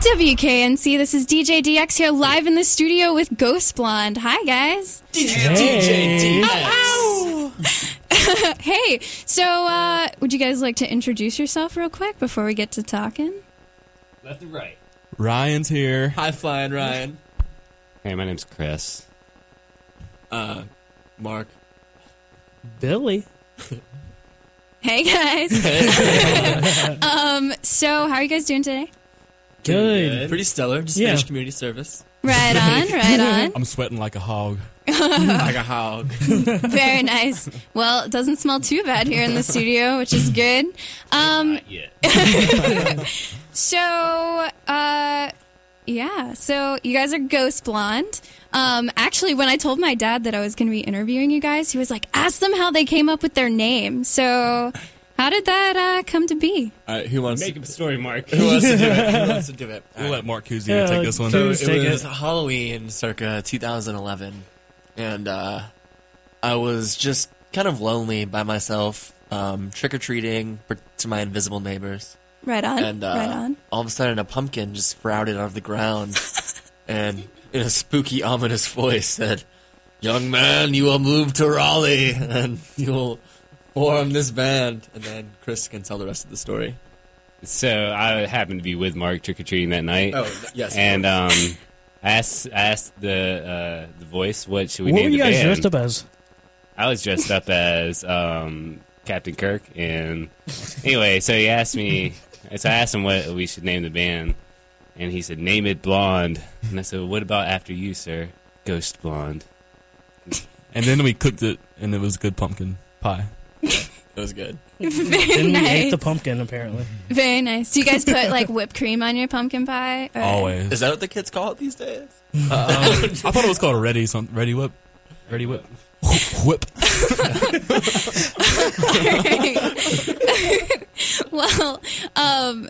WKNC, this is DJ DX here live in the studio with Ghost Blonde. Hi, guys. DJ hey, so uh, would you guys like to introduce yourself real quick before we get to talking? Left and right. Ryan's here. High flying Ryan. Hey, my name's Chris. Uh, Mark. Billy. Hey, guys. um, so how are you guys doing today? Good. Pretty stellar. Just Yeah. finished community service. Right on, right on. I'm sweating like a hog. like a hog. Very nice. Well, it doesn't smell too bad here in the studio, which is good. Um, Yeah. So, uh, yeah. So you guys are Ghost Blonde. Um, actually, when I told my dad that I was going to be interviewing you guys, he was like, "Ask them how they came up with their name." So, how did that uh, come to be? All right, who wants Make to, up a story, Mark. who wants to do it? Who wants to do it? All We'll right. let Mark Kuzier Yeah, take this one. so- So Take it was it. Halloween circa 2011, and uh, I was just kind of lonely by myself, um, trick or treating to my invisible neighbors. Right on. and uh, right on. all of a sudden a pumpkin just sprouted out of the ground and in a spooky ominous voice said young man you will move to raleigh and you will form this band and then chris can tell the rest of the story So I happened to be with Mark trick or treating that night, oh yes and um, I asked, I asked the uh, the voice, "What should we what name were you guys dressed up as? I was dressed up as um, Captain Kirk, and anyway, so he asked me. So I asked him what we should name the band, and he said, "Name it Blonde." And I said, "What about after you, sir? Ghost Blonde." And then we cooked it, and it was good pumpkin pie. it was good Very Didn't nice. ate the pumpkin apparently. Very nice. Do you guys put like whipped cream on your pumpkin pie? or- Always. is that what the kids call it these days I thought it was called a ready something. Ready whip. Ready whip. Whip. well, um,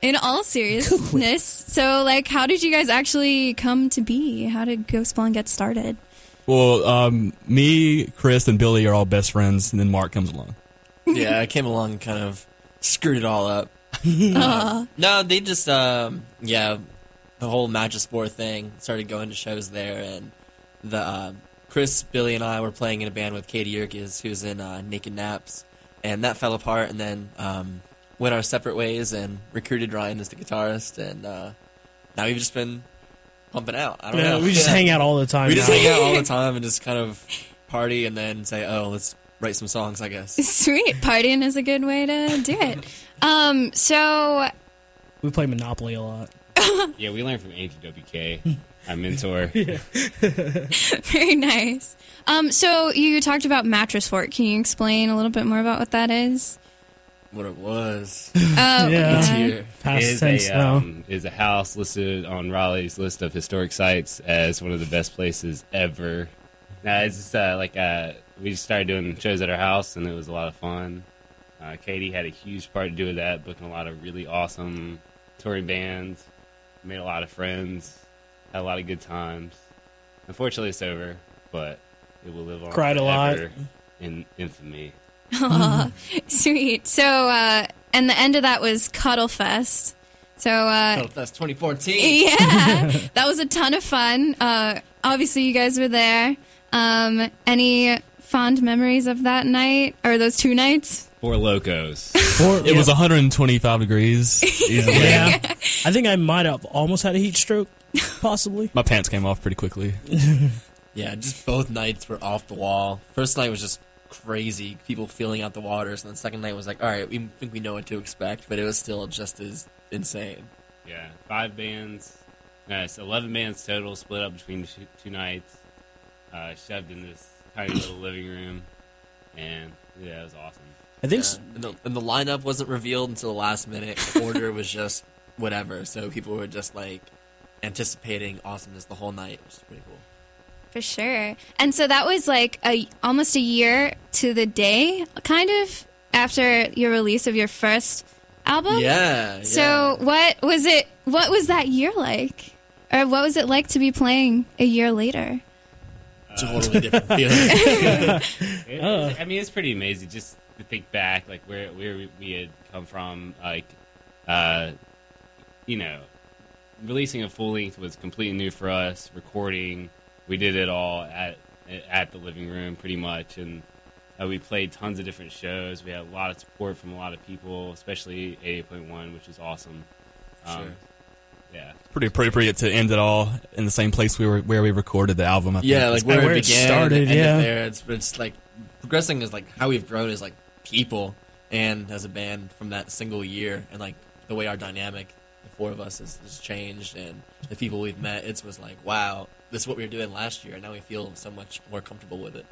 in all seriousness, so like, how did you guys actually come to be? How did Ghost Blonde get started? Well, um, me, Chris, and Billy are all best friends, and then Mark comes along. yeah i came along and kind of screwed it all up Aw. No, they just um yeah, the whole Mattress Fort thing started going to shows there, and the uh, Chris, Billy, and I were playing in a band with Katie Yerkes, who's in uh, Naked Naps, and that fell apart, and then um, went our separate ways and recruited Ryan as the guitarist, and uh, now we've just been pumping out. I don't Yeah, know. we just Yeah. hang out all the time. We just now. hang out all the time and just kind of party, and then say, "Oh, let's write some songs," I guess. Sweet. Partying is a good way to do it. Um, so We play Monopoly a lot. Yeah, we learned from Agent WK, our mentor. very nice. Um, so you talked about Mattress Fort. Can you explain a little bit more about what that is? What it was. Oh, Yeah. It's here. Past is tense a um, is a house listed on Raleigh's list of historic sites as one of the best places ever. Now it's just, uh, like uh, we just started doing shows at our house and it was a lot of fun. Uh, Katie had a huge part to do with that, booking a lot of really awesome touring bands, made a lot of friends, had a lot of good times. Unfortunately, it's over, but it will live on. Cried a lot. in infamy. Aw, sweet. So, uh, and the end of that was Cuddle Fest. So, uh, that's 2014. yeah, that was a ton of fun. Uh, obviously, you guys were there. Um, any fond memories of that night or those two nights? Four locos. Or- It yeah. was 125 degrees. Easily. Yeah. I think I might have almost had a heat stroke, possibly. My pants came off pretty quickly. Yeah, just both nights were off the wall. First night was just crazy, people filling out the waters, and then second night was like, all right, we think we know what to expect, but it was still just as insane. Yeah, five bands. No, eleven bands total, split up between two, two nights. Uh, shoved in this tiny little living room, and yeah, it was awesome. I think Yeah. s And, the, and the lineup wasn't revealed until the last minute. The order was just whatever, so people were just like anticipating awesomeness the whole night, which is pretty cool. For sure. And so that was like a almost a year to the day, kind of after your release of your first album. Yeah. yeah. So what was it? What was that year like? Or what was it like to be playing a year later? totally different feeling. It- Oh. I mean, it's pretty amazing just to think back, like where where we- we had come from, like, uh, you know, releasing a full length was completely new for us. Recording, we did it all at at the living room pretty much, and uh, we played tons of different shows. We had a lot of support from a lot of people, especially 88.1, which is awesome. Um, Sure. Yeah. Pretty appropriate to end it all in the same place we were where we recorded the album. I think. Yeah, like where, where it it began, started, and ended yeah. there. It's it's like progressing is like how we've grown as like people and as a band from that single year, and like the way our dynamic, the four of us, has, has changed, and the people we've met. It's was like, wow, this is what we were doing last year, and now we feel so much more comfortable with it.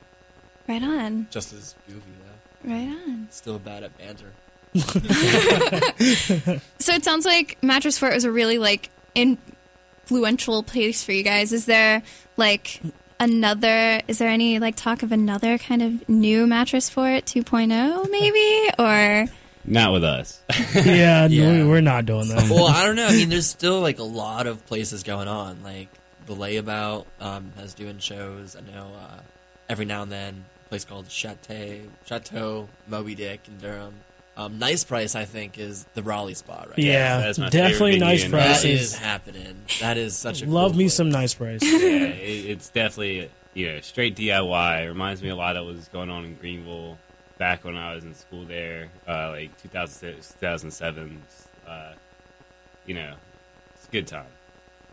Right on. Just as goofy though, Right on. still bad at banter. So it sounds like Mattress Fort was a really like influential place for you guys. Is there like another? Is there any like talk of another kind of new Mattress Fort 2.0 maybe or? Not with us. yeah, Yeah. We're not doing that. well, I don't know. I mean, there's still like a lot of places going on. Like the Layabout um, has doing shows. I know uh, every now and then a place called Chateau, Chateau Moby Dick in Durham. Um, nice Price, I think, is the Raleigh spot right yeah, that's my definitely nice venue now. in That prices. is happening. That is such a Love cool me place. some nice price. yeah, it, it's definitely you know straight DIY. It reminds me a lot of what was going on in Greenville back when I was in school there, uh, like 2006, 2007. Uh, you know, it's a good time.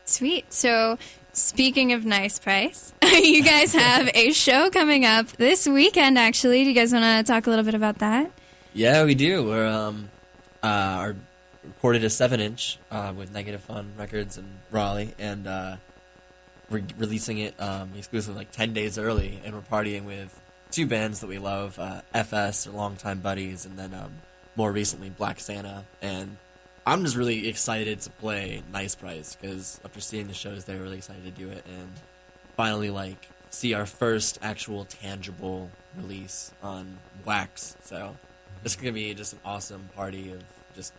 Sweet. So, speaking of nice price, you guys have a show coming up this weekend. Actually, do you guys want to talk a little bit about that? Yeah, we do. We're um, uh, our recorded a seven inch uh, with Negative Fun Records in Raleigh, and uh, we're releasing it um, exclusively like ten days early, and we're partying with two bands that we love, uh, FS, our longtime buddies, and then um, more recently Black Santa. And I'm just really excited to play Nice Price because after seeing the shows, they were really excited to do it, and finally like see our first actual tangible release on wax. So it's gonna be just an awesome party of just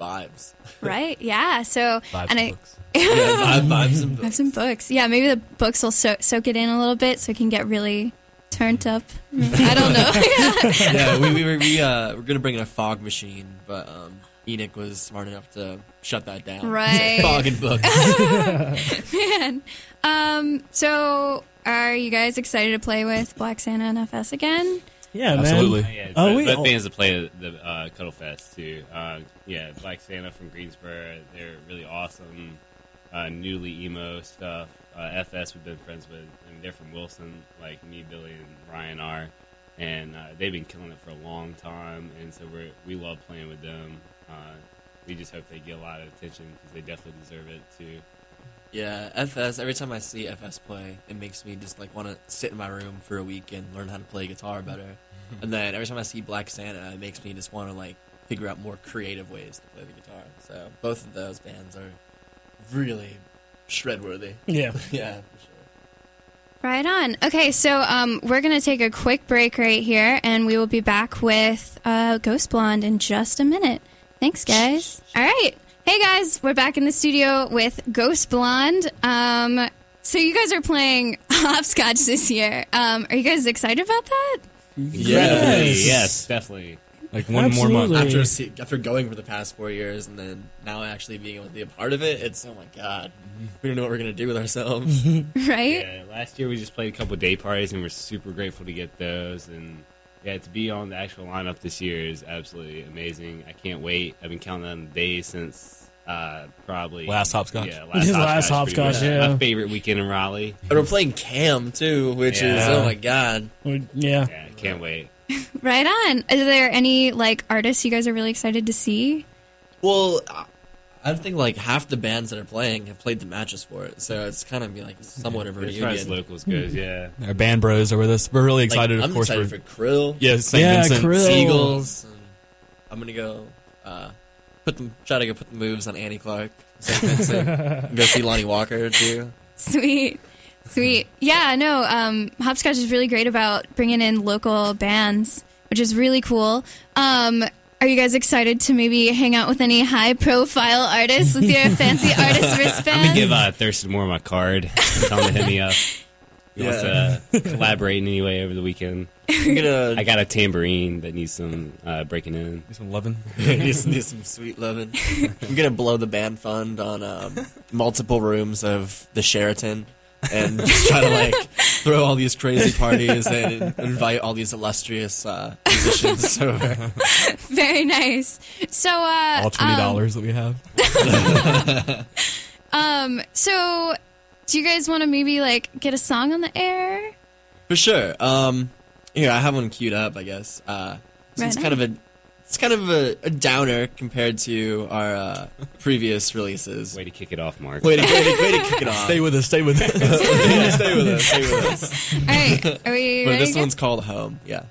vibes. Right? Yeah. So, Vibes and I, books. yeah, vibe, vibes and I have books. some books. Yeah, maybe the books will so- soak it in a little bit so it can get really turned up. I don't know. yeah, we, we were we uh we're gonna bring in a fog machine, but um Enoch was smart enough to shut that down. Right. fog and books. Man. Um, so are you guys excited to play with Black Santa and FS again? Yeah, man. Absolutely. Yeah, Oh, both, we- both bands that play the uh, Cuddle Fest too. Uh, yeah, Black Santa from Greensboro, they're really awesome. Uh, newly emo stuff. Uh, FS we've been friends with, and they're from Wilson, like me, Billy, and Ryan are, and uh, they've been killing it for a long time. And so we we love playing with them. Uh, we just hope they get a lot of attention because they definitely deserve it too. Yeah, FS. Every time I see FS play, it makes me just like want to sit in my room for a week and learn how to play guitar better. and then every time I see Black Santa, it makes me just want to like figure out more creative ways to play the guitar. So both of those bands are really shred worthy. Yeah. yeah, for sure. Right on. Okay, so um, we're going to take a quick break right here, and we will be back with uh, Ghost Blonde in just a minute. Thanks, guys. All right. Hey, guys, we're back in the studio with Ghost Blonde. Um, so you guys are playing hopscotch this year. Um, are you guys excited about that? Yes. yes, definitely. Like one more month. After see, after going for the past four years and then now actually being able to be a part of it, it's oh my god, we don't know what we're gonna do with ourselves. Right? Yeah, last year we just played a couple day parties and we're super grateful to get those. And yeah, to be on the actual lineup this year is absolutely amazing. I can't wait. I've been counting down the days since uh, probably Last hopscotch. Yeah, last His hopscotch. last hopscotch, yeah. My favorite weekend in Raleigh. and we're playing Cam too, which is oh my god. Yeah. Yeah, can't wait. Right on. Is there any like artists you guys are really excited to see? Well, I- I think like half the bands that are playing have played the Mattress Fort, so it's kind of be like somewhat of a As far as locals goes, yeah. Our band bros are with us. We're really Like, excited, I'm of course. excited for, for Krill, yeah, St. Yeah, Vincent. Krill. Seagulls. And I'm gonna go uh, put them, try to go put the moves on Annie Clark. St. Vincent. go see Lonnie Walker too. Sweet. Sweet. Yeah, no, um, Hopscotch is really great about bringing in local bands, which is really cool. Um, are you guys excited to maybe hang out with any high profile artists with your fancy artist wristbands? I'm gonna give uh, Thurston Moore my card. Tell him to hit me up. He wants Yeah. to collaborate in any way over the weekend. I'm gonna I got a tambourine that needs some uh, breaking in. Need Some loving. need, some, need some sweet loving. I'm gonna blow the band fund on um, multiple rooms of the Sheraton and just try to like throw all these crazy parties and invite all these illustrious uh, musicians over. Very nice. So, uh, All twenty dollars that we have. Um, so do you guys want to maybe like get a song on the air? For sure. Um, here I have one queued up. I guess. Uh, so Right it's on. kind of a it's kind of a, a downer compared to our uh, previous releases. Way to kick it off, Mark. Way to, way to, way to kick it off. Stay with us. Stay with us. Yeah, stay with us. Stay with us. All right, are we But ready? this to one's called Home. Yeah.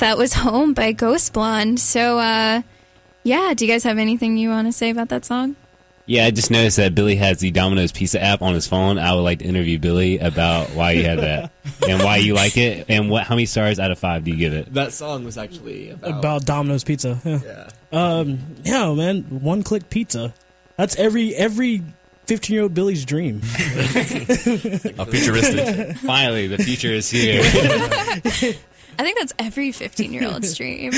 That was Home by Ghost Blonde. So, uh, yeah, do you guys have anything you want to say about that song? Yeah, I just noticed that Billy has the Domino's Pizza app on his phone. I would like to interview Billy about why you have that and why you like it and what how many stars out of five do you give it? That song was actually about. About Domino's Pizza. Yeah. yeah. Um, yeah, man, one click pizza. That's every every fifteen year old Billy's dream. Oh, futuristic. Finally, the future is here. I think that's every 15 year old's dream.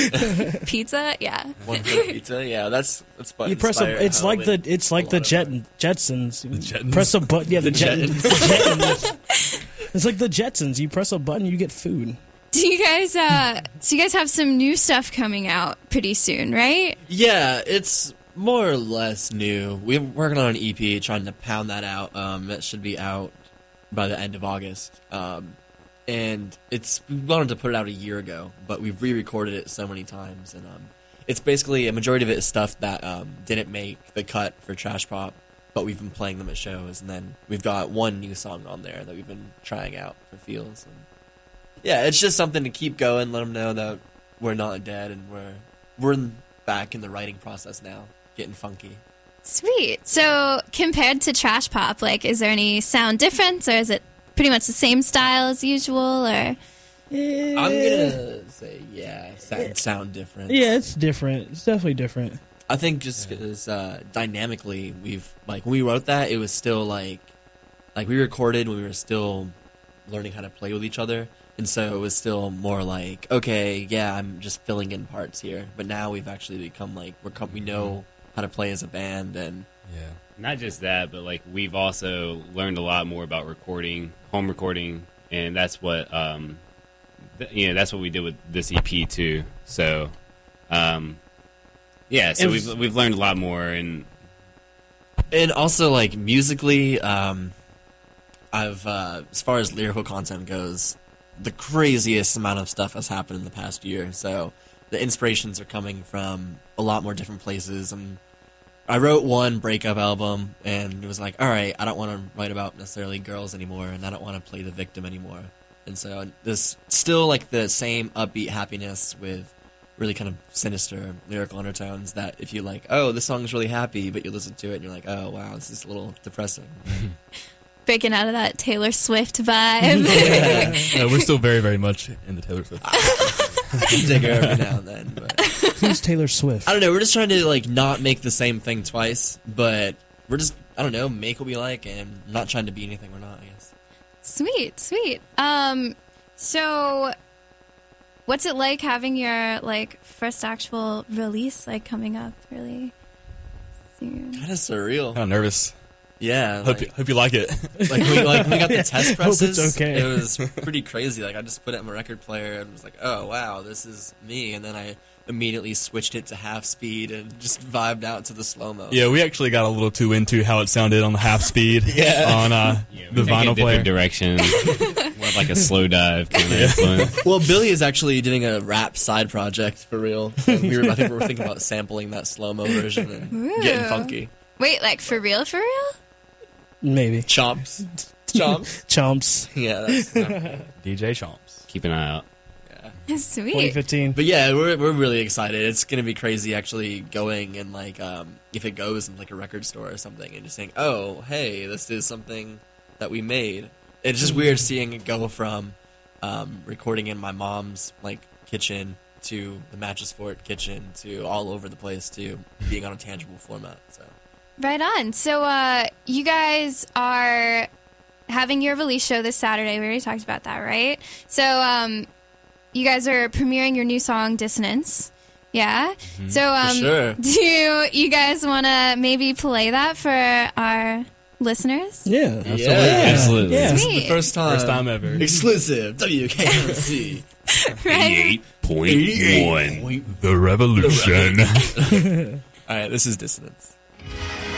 Pizza? Yeah. One good pizza. Yeah, that's that's fun. You press a. It's like the it's like the Jet Jetsons. You Press a button. Yeah, the, Jet, Jetsons. the Jetsons. it's like the Jetsons. You press a button, you get food. do you guys uh so you guys have some new stuff coming out pretty soon, right? Yeah, it's more or less new. We're working on an EP, trying to pound that out. Um, it should be out by the end of August. Um, and it's we wanted to put it out a year ago, but we've re-recorded it so many times, and um, it's basically a majority of it is stuff that um, didn't make the cut for Trash Pop, but we've been playing them at shows, and then we've got one new song on there that we've been trying out for feels. And yeah, it's just something to keep going, let them know that we're not dead, and we're we're in, back in the writing process now, getting funky. Sweet. So compared to Trash Pop, like is there any sound difference or is it pretty much the same style as usual or I'm gonna say yeah, sound, sound different. Yeah, it's different. It's definitely different. I think just because uh, dynamically we've like when we wrote that it was still like like we recorded when we were still learning how to play with each other and so it was still more like okay yeah I'm just filling in parts here but now we've actually become like we're com- we know how to play as a band and Yeah. Not just that, but like we've also learned a lot more about recording, home recording, and that's what um, th- you know that's what we did with this EP too. So, um, yeah, so was- we've we've learned a lot more, and and also like musically um i've uh as far as lyrical content goes the craziest amount of stuff has happened in the past year so the inspirations are coming from a lot more different places and i wrote one breakup album and it was like all right i don't want to write about necessarily girls anymore and i don't want to play the victim anymore and so this still like the same upbeat happiness with really kind of sinister lyrical undertones that if you like, oh, this song is really happy, but you listen to it and you're like, oh, wow, this is a little depressing. breaking out of that Taylor Swift vibe? No, we're still very, very much in the Taylor Swift. Dig her every now and then, but Who's Taylor Swift? I don't know. We're just trying to like not make the same thing twice, but we're just I don't know, make what we like and not trying to be anything we're not. I guess. Sweet, sweet. Um, so what's it like having your like first actual release like coming up really soon? Kind of surreal. Kind of nervous. Yeah. Hope, like- you, hope you like it. like we like we got the test Hope presses. it's okay. It was pretty crazy. Like I just put it in my record player and was like, "Oh wow, this is me." And then I immediately switched it to half speed and just vibed out to the slow mo. yeah, we actually got a little too into how it sounded on the half speed Yeah. on uh, yeah, the vinyl a player. direction, more like a Slowdive kind of influence. Well, Billy is actually doing a rap side project for real. We were, I think we were thinking about sampling that slow mo version and getting funky. Wait, like for real, for real? Maybe. Chomps, chomps. Chomps. Yeah, that's, DJ Chomps. Keep an eye out. Yeah. Sweet. 2015. But yeah, we're we're really excited. It's gonna be crazy actually going and like um, if it goes in like a record store or something and just saying, oh hey, this is something that we made. It's just weird seeing it go from um, recording in my mom's like kitchen to the Mattress Fort kitchen to all over the place to being on a tangible format. So Right on. So, uh, you guys are having your release show this Saturday. We already talked about that, right? So, um, you guys are premiering your new song, Dissonance. Yeah. So, um, sure. do you guys want to maybe play that for our listeners? Yeah. yeah, Absolutely. Yeah. This is Sweet. the first time, First time ever. exclusive WKNC. Right? 88.1. The Revolution. all right, this is dissonance. Dissonance yeah.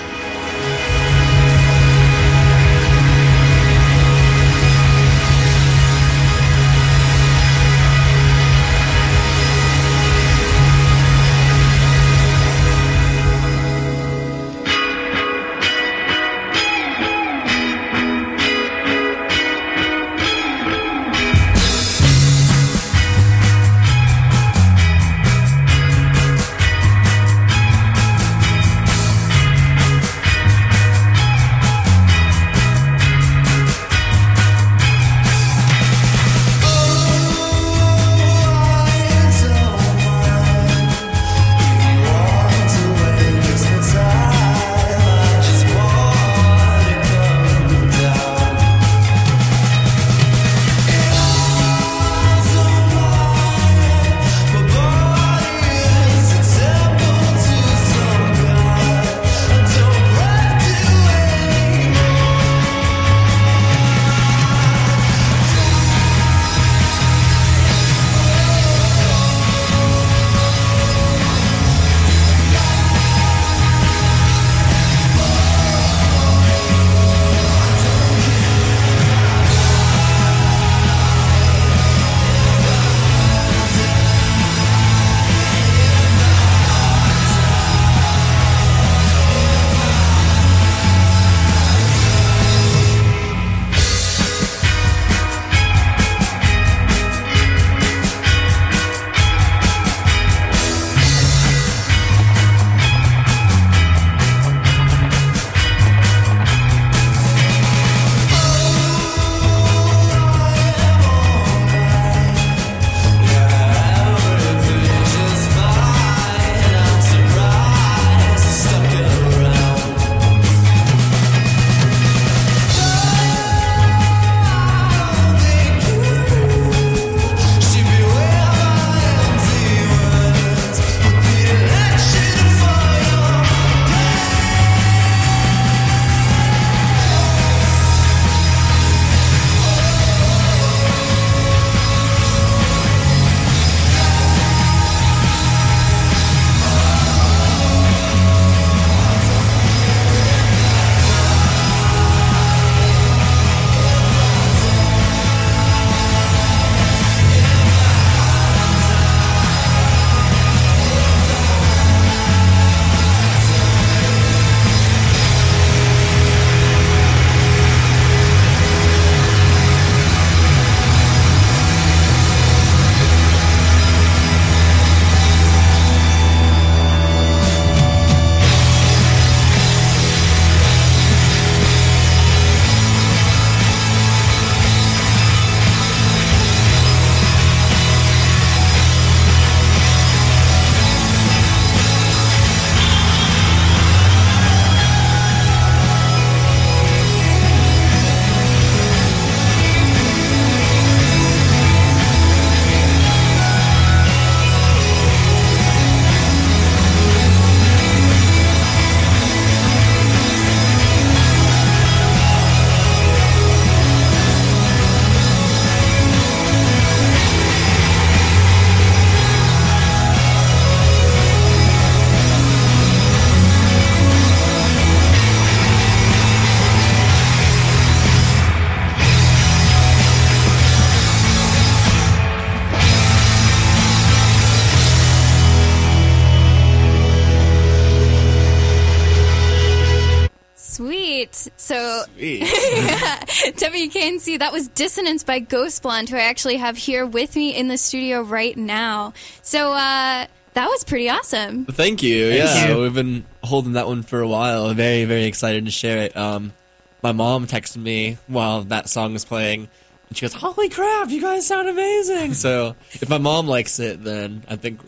WKNC. That was Dissonance by Ghost Blonde, who I actually have here with me in the studio right now. So uh, that was pretty awesome. Thank you. yeah, you. we've been holding that one for a while. Very, very excited to share it. Um, my mom texted me while that song was playing, and she goes, "Holy crap, you guys sound amazing!" so if my mom likes it, then I think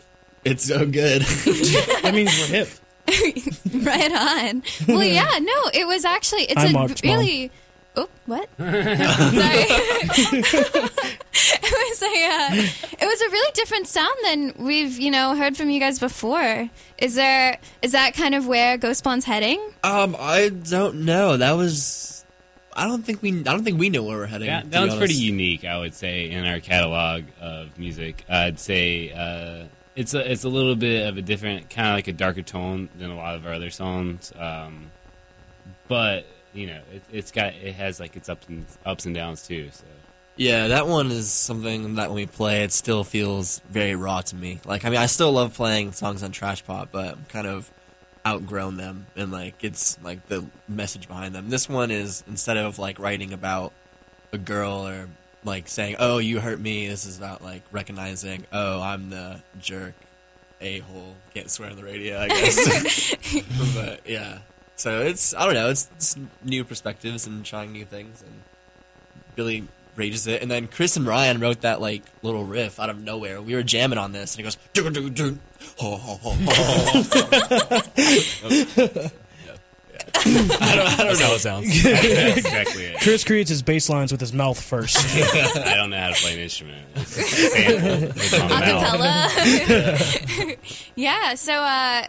it's so good. That means we're hip. right on. Well, yeah, no, it was actually it's Hi, a Mark's mom. Really. Oh, what? Sorry. it was a uh, it was a really different sound than we've you know heard from you guys before. Is there is that kind of where Ghost Blonde's heading? um, I don't know. That was. I don't think we. I don't think we know where we're heading. Yeah, that be one's pretty unique, I would say, in our catalog of music. I'd say uh, it's a it's a little bit of a different kind of like a darker tone than a lot of our other songs, um, but you know, it, it's got it has like its ups and ups and downs too. So Yeah, that one is something that when we play, it still feels very raw to me. Like, I mean, I still love playing songs on Trash Pop, but I'm kind of outgrown them, and like, it's like the message behind them. This one is instead of like writing about a girl or like saying, "Oh, you hurt me," this is about like recognizing, "Oh, I'm the jerk, a hole." Can't swear on the radio, I guess. but yeah, so it's I don't know, it's, it's new perspectives and trying new things and. Billy rages it, and then Chris and Ryan wrote that like little riff out of nowhere. We were jamming on this, and he goes, "Dun, dun, dun, ho, ho, ho, ho." I don't, I don't That's know. how it sounds. that's exactly it. Chris creates his bass lines with his mouth first. I don't know how to play an instrument. It's a sample with my. Acapella. yeah. So, uh,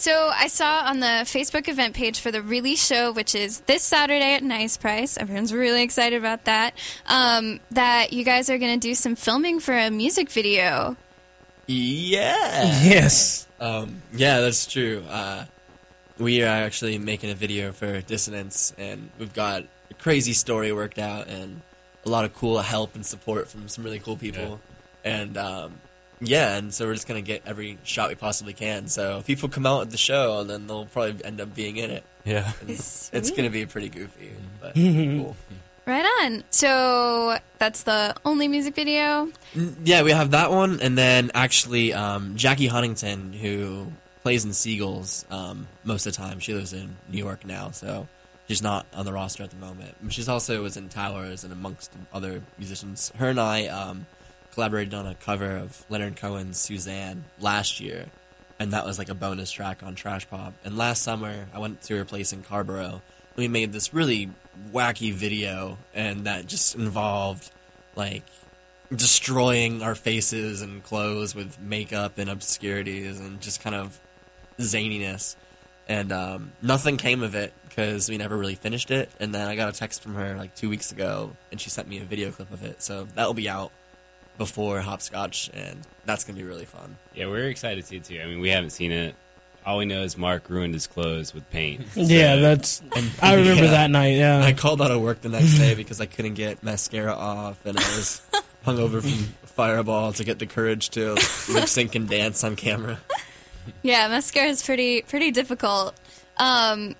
so I saw on the Facebook event page for the release show, which is this Saturday at Nice Price. Everyone's really excited about that. Um, that you guys are going to do some filming for a music video. Yeah, yes. um, yeah, that's true. Uh, we are actually making a video for Dissonance, and we've got a crazy story worked out, and a lot of cool help and support from some really cool people. And um, yeah, and so we're just gonna get every shot we possibly can. So if people come out at the show, and then they'll probably end up being in it. Yeah. And Sweet. it's gonna be pretty goofy, but cool. Right on. So that's the only music video. Yeah, we have that one, and then actually um, Jackie Huntington, who plays in Seagulls um, most of the time. She lives in New York now, so she's not on the roster at the moment. She's also was in Towers and amongst other musicians. Her and I um, collaborated on a cover of Leonard Cohen's Suzanne last year, and that was like a bonus track on Trash Pop. And last summer, I went to her place in Carrboro. We made this really wacky video, and that just involved like destroying our faces and clothes with makeup and obscurities and just kind of zaniness. And um, nothing came of it because we never really finished it. And then I got a text from her like two weeks ago, and she sent me a video clip of it. So that'll be out before Hopscotch, and that's gonna be really fun. Yeah, we're excited to see it too. I mean, we haven't seen it. All we know is Mark ruined his clothes with paint. Yeah, that's. I remember Yeah. that night. Yeah. I called out of work the next day because I couldn't get mascara off, and I was hungover from Fireball to get the courage to lip sync and dance on camera. Yeah, mascara is pretty pretty difficult. Um,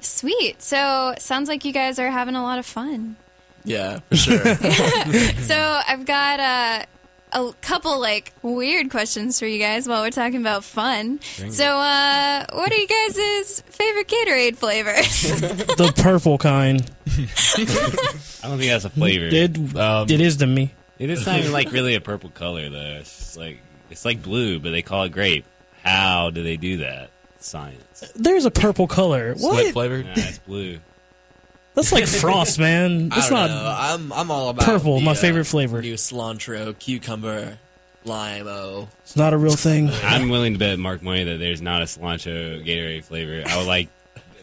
sweet. So sounds like you guys are having a lot of fun. Yeah, for sure. So I've got uh, a couple like weird questions for you guys while we're talking about fun. So, uh, what are you guys' favorite Gatorade flavors? the purple kind. I don't think that's a flavor. It, Um, it is to me. It is not even like really a purple color though. It's just like it's like blue, but they call it grape. How do they do that? Science. There's a purple color. Sweat What? flavored. Nah, it's blue. That's like frost, man. I That's don't not. know. I'm I'm all about Purple, the, my uh, favorite flavor. New cilantro, cucumber, lime-o. It's not a real thing. I'm willing to bet Mark money that there's not a cilantro Gatorade flavor. I would like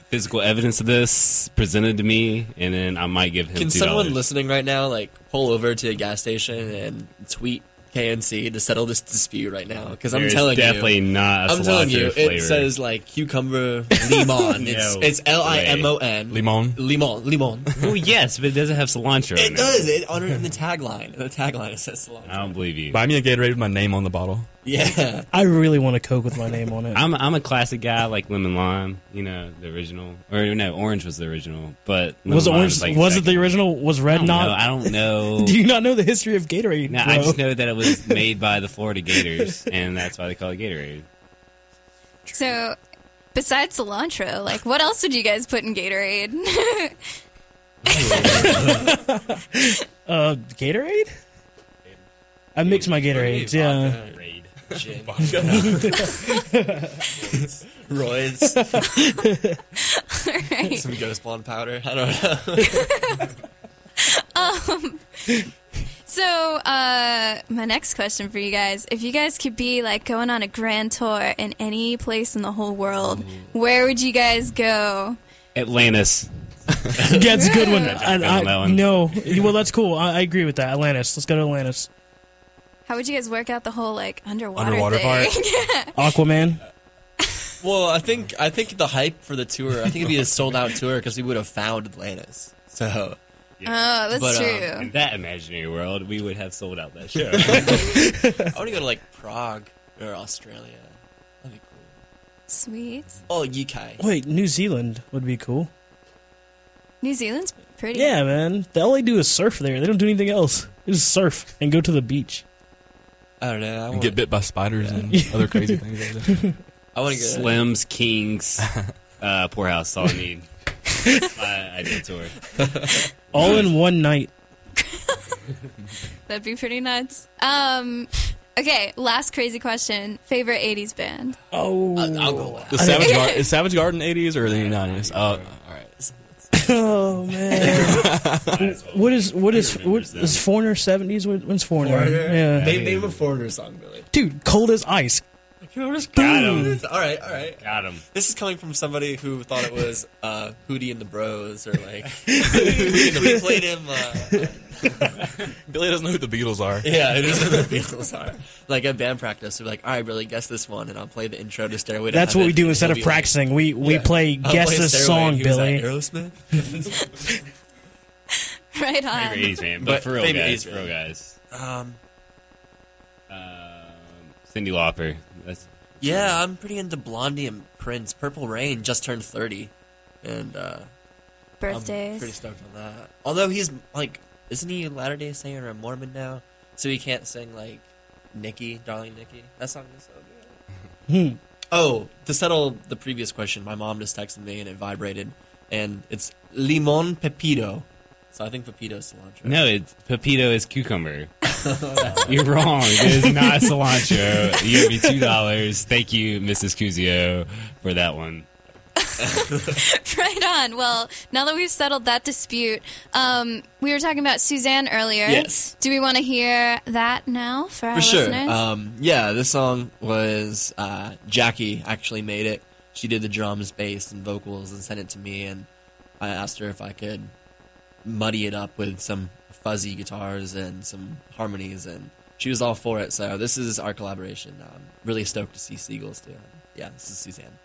physical evidence of this presented to me, and then I might give him Can two someone listening right now like pull over to a gas station and tweet KNC to settle this dispute right now? Because I'm There's telling definitely you. Definitely not a I'm cilantro telling you, flavor. it says like cucumber limon. it's No it's L I M O N Limon. limon limon. well, yes, but it doesn't have cilantro. in It does. It on in the tagline. In the tagline it says cilantro. I don't believe you. Buy me a Gatorade with my name on the bottle. Yeah. I really want a Coke with my name on it. I'm I'm a classic guy like lemon lime, you know, the original. Or no, orange was the original, but lemon was it lime orange? like was it the original? Was I Red don't not? know. I don't know. Do you not know the history of Gatorade? no, bro? I just know that it was made by the Florida Gators, and that's why they call it Gatorade. So, besides cilantro, like what else would you guys put in Gatorade? Uh, Gatorade. I mix my Gatorades. Yeah. Vodka, Gin. Roids. Right. Some ghost blonde powder. I don't know. um. So, uh, my next question for you guys: If you guys could be like going on a grand tour in any place in the whole world, where would you guys go? Atlantis. Yeah, it's a good one. Yeah, I, on that I, one. no, well, that's cool. I, I agree with that. Atlantis. Let's go to Atlantis. How would you guys work out the whole like underwater, Underwater thing? Aquaman. Well, I think I think the hype for the tour. I think it'd be a sold out tour because we would have found Atlantis. So oh, that's But, um, true. In that imaginary world, we would have sold out that show. I want to go to like Prague or Australia. That'd be cool. Sweet. Oh, UK. Wait, New Zealand would be cool. New Zealand's pretty. Yeah, man. They all they do is surf there. They don't do anything else. They just surf and go to the beach. I don't know. I And want get bit by spiders and other crazy things like that. I want to get Slims, Kings, uh, Pour House, all I need. My ideal tour. All in one night. That'd be pretty nuts. Um, okay, last crazy question. Favorite 80s band? Oh, I'll, I'll go last. The Savage Gar- is Savage Garden 80s or the 90s? Uh, All right. oh man. what is what is what is Foreigner seventies? When's Foreigner? Yeah, Name, name a foreigner song, Billy. dude, cold as ice. Got him. All right, all right. Got him. This is coming from somebody who thought it was uh, Hootie and the Bros or like Hootie and the we played him. Uh, Billy doesn't know who the Beatles are. yeah, it is what the Beatles are. Like at band practice, we're like, all right, Billy, guess this one, and I'll play the intro to Stairway. To That's what we do instead of be like, practicing. We we Yeah. play I'll guess play this Stairway, song, he was like, Billy. Aerosmith. Right on. Favorite 80s man. But, But for real, guys. 80s For real, guys. Um, Um, Cyndi Lauper. That's yeah, I'm pretty into Blondie and Prince. Purple Rain just turned 30, and uh, I'm Birthdays. pretty stoked on that. Although he's like, isn't he a Latter Day Saint or a Mormon now? So he can't sing like Nikki, darling Nikki. That song is so good. Hmm. Oh, to settle the previous question, my mom just texted me and it vibrated, and it's limon pepino. So I think pepino is cilantro. No, it's Pepino is cucumber. You're wrong. It is not cilantro. You owe me two dollars. Thank you, Mrs. Cusio, for that one. right on. Well, now that we've settled that dispute, um, we were talking about Suzanne earlier. Yes. Do we want to hear that now for our For sure. listeners? Um, yeah, this song was uh, Jackie actually made it. She did the drums, bass, and vocals and sent it to me, and I asked her if I could muddy it up with some fuzzy guitars and some harmonies, and she was all for it. So this is our collaboration. I'm really stoked to see Seagulls it. Yeah, this is Suzanne.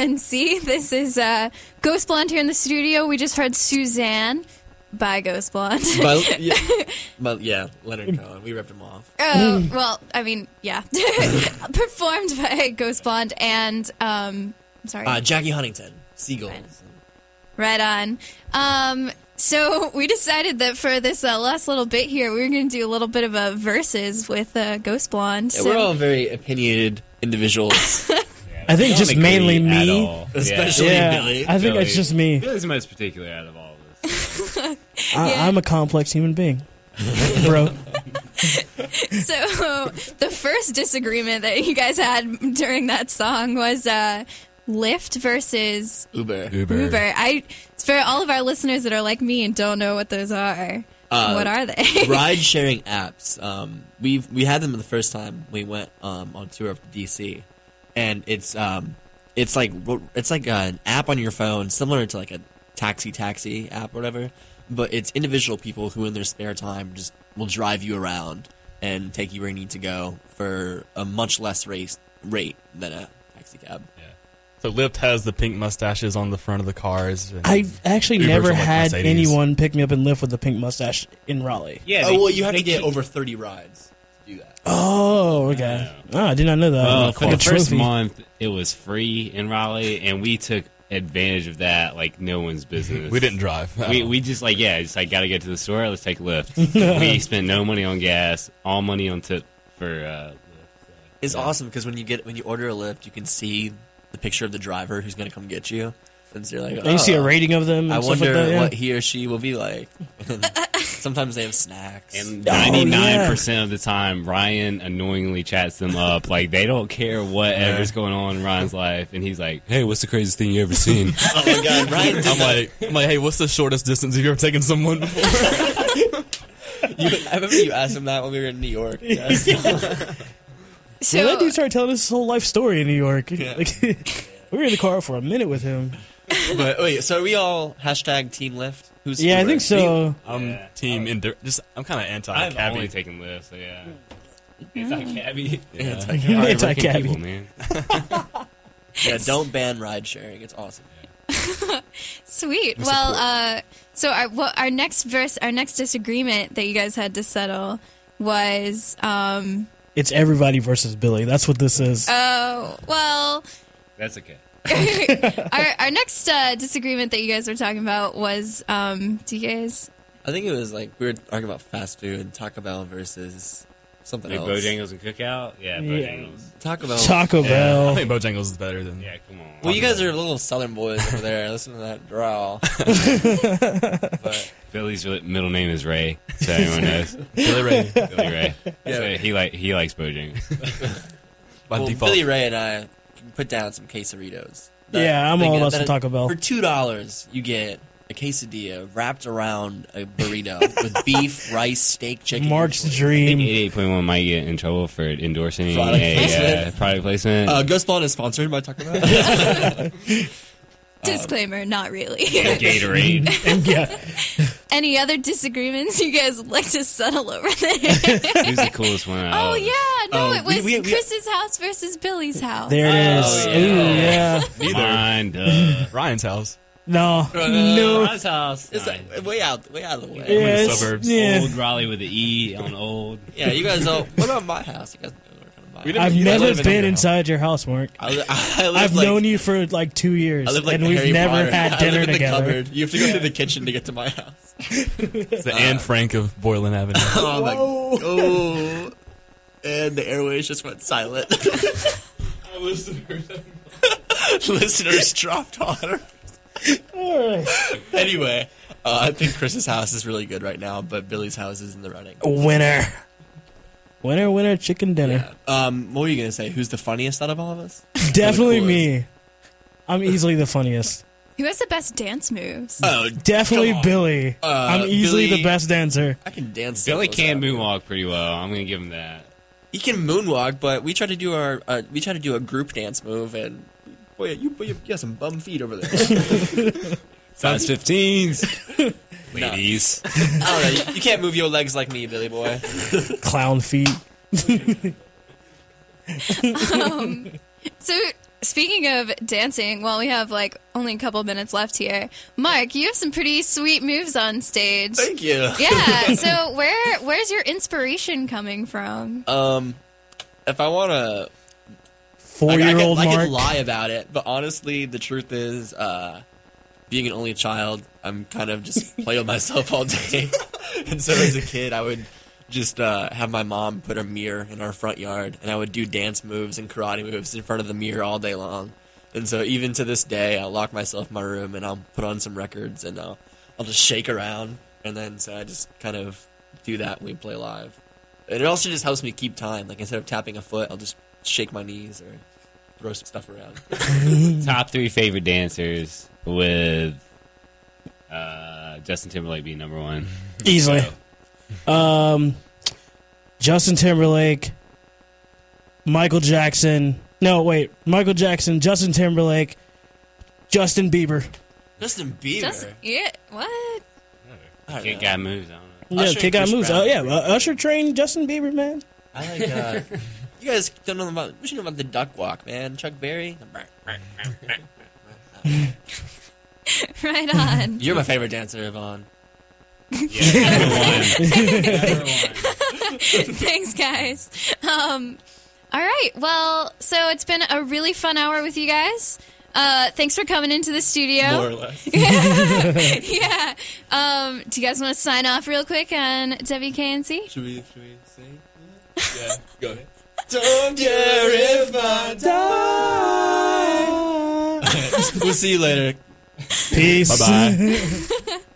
WKNC. This is uh, Ghost Blonde here in the studio. We just heard Suzanne by Ghost Blonde. but, yeah, but yeah, Leonard Cohen. We ripped him off. Uh, well, I mean, yeah, performed by Ghost Blonde and um, I'm sorry, Uh, Jackie Huntington, Seagulls. right on. Um, so we decided that for this uh, last little bit here, we were going to do a little bit of a verses with uh, Ghost Blonde. Yeah, so we're all very opinionated individuals, I think just mainly me. especially Yeah, Billy. I think Billy. it's just me. Billy's the most particular out of all of us. I, Yeah. I'm a complex human being, bro. So the first disagreement that you guys had during that song was uh, Lyft versus Uber. Uber. Uber. I for all of our listeners that are like me and don't know what those are. Uh, what are they? ride sharing apps. Um, we we had them the first time we went um, on tour up to DC, and it's um, it's like it's like an app on your phone, similar to like a taxi taxi app or whatever. But it's individual people who, in their spare time, just will drive you around and take you where you need to go for a much less race rate than a taxi cab. So Lyft has the pink mustaches on the front of the cars. and- I actually Ubers never like had Mercedes. anyone pick me up and Lyft with a pink mustache in Raleigh. Yeah. oh well, you have they to get keep- over thirty rides to do that. Oh, okay. Oh, I did not know that. Well, Like for the first month, it was free in Raleigh, and we took advantage of that like no one's business. we didn't drive. We, we just like yeah, just like gotta get to the store. Let's take a Lyft. we spent no money on gas, all money on tip for. Uh, It's yeah. awesome because when you get when you order a Lyft, you can see the picture of the driver who's going to come get you, and so you're like, And you see a "Oh, rating of them. And I stuff wonder like that, yeah. what he or she will be like. Sometimes they have snacks. And oh, ninety nine percent of the time, Ryan annoyingly chats them up. Like they don't care whatever's going on in Ryan's life, and he's like, "Hey, what's the craziest thing you ever seen?" oh my god, Ryan! I'm like, I'm like, hey, what's the shortest distance you've ever taken someone before? You, I remember you asked him that when we were in New York. Yes. so yeah, that dude started telling us his whole life story in New York. Yeah. Like, we were in the car for a minute with him. but wait, so are we all hashtag Team Lyft? Who's Yeah, I think so. I'm Yeah. team endur- Just I'm kind of anti I've only cabbie. taken Lyfts, so yeah. It's not cabbie. Yeah, it's Yeah. like, Hard Anti working cabbie. people, man. yeah, don't ban ride sharing. It's awesome. sweet. Well, uh, so our well, our next verse, our next disagreement that you guys had to settle was, um, It's everybody versus Billy. That's what this is. oh, well, That's okay. Our our next uh, disagreement that you guys were talking about was, um, do you guys? I think it was like we were talking about fast food, Taco Bell versus something Like else. Bojangles and Cookout? Yeah, Yeah. Bojangles. Taco Bell. Taco I Bell. think Bojangles is better than. Yeah, come on. Well, you guys are little Southern boys over there. Listen to that drawl. but Billy's real- middle name is Ray, so everyone knows. Billy Ray Billy Ray. Yeah. So he like he likes Bojangles. by well, default. Billy Ray and I can put down some quesadillas. Yeah, I'm all get- about that- some Taco Bell. For two dollars, you get a quesadilla wrapped around a burrito with beef, rice, steak, chicken. Mark's usually. I dream. 88.1 might get in trouble for endorsing Product a placement. uh, product placement. Uh, Ghost Blonde is sponsored by Taco Bell. Disclaimer, not really. Gatorade. Yeah, Any other disagreements you guys would like to settle over there? Who's the coolest one? out of oh all of us? yeah, no, Oh, it was we- we- Chris's house versus Billy's house. there it is. Oh, Ooh, yeah. Mine, duh. Ryan's house. No, Uh, no. Mine's house. it's like way out, way out of the way. Yeah, the suburbs. yeah. Old Raleigh with the E on old. Yeah, you guys all. What about my house? You guys We house. didn't- I've You never live in been your inside your house, Mark. I, li- I live I've like, known you for like two years, I live like and the we've Harry never Potter. had I dinner live in together. The cupboard. You have to go through the kitchen to get to my house. It's the Anne Frank of Boylan Avenue. Oh my! Oh, and the airways just went silent. Listeners dropped on her. All right. Anyway, uh, I think Chris's house is really good right now, but Billy's house is in the running. Winner, winner, winner, chicken dinner. Yeah. Um, what were you gonna say? Who's the funniest out of all of us? Definitely me. I'm easily the funniest. Who has the best dance moves? Oh, Definitely Billy. Uh, I'm easily Billy- the best dancer. I can dance. Billy can out. moonwalk pretty well. I'm gonna give him that. He can moonwalk, but we tried to do our uh, we tried to do a group dance move, and boy, you boy, you got some bum feet over there. Size 15s. Ladies. I don't know. You, you can't move your legs like me, Billy boy. Clown feet. So speaking of dancing, while we have like only a couple minutes left here, Mark, you have some pretty sweet moves on stage. Thank you. Yeah. So where where's your inspiration coming from? Um, if I want to Four Like, I year could, old I could Mark. lie about it, but honestly, the truth is, uh, being an only child, I'm kind of just play with myself all day. and so as a kid, I would just uh, have my mom put a mirror in our front yard, and I would do dance moves and karate moves in front of the mirror all day long. And so even to this day, I'll lock myself in my room and I'll put on some records and I'll, I'll just shake around. And then so I just kind of do that when we play live. And it also just helps me keep time. Like instead of tapping a foot, I'll just shake my knees or throw some stuff around. Top three favorite dancers with uh, Justin Timberlake being number one. Easily. Um, Justin Timberlake, Michael Jackson. No, wait. Michael Jackson, Justin Timberlake, Justin Bieber. Justin Bieber. Just yeah. What? I don't Kid know. got moves. I don't know. Yeah, Usher kick out and Chris moves. Brown. Oh yeah, uh, Usher trained Justin Bieber, man. I like. Uh, you guys don't know about. We should know about the duck walk, man. Chuck Berry. Right on. You're my favorite dancer, Yvonne. Yeah, number one. Thanks, guys. Um, all right. Well, so it's been a really fun hour with you guys. Uh, thanks for coming into the studio. More or less. yeah. Um, do you guys want to sign off real quick on WKNC? Should we? Should we sing? Yeah. Go ahead. Don't care if I die. we'll see you later. Peace. Bye bye.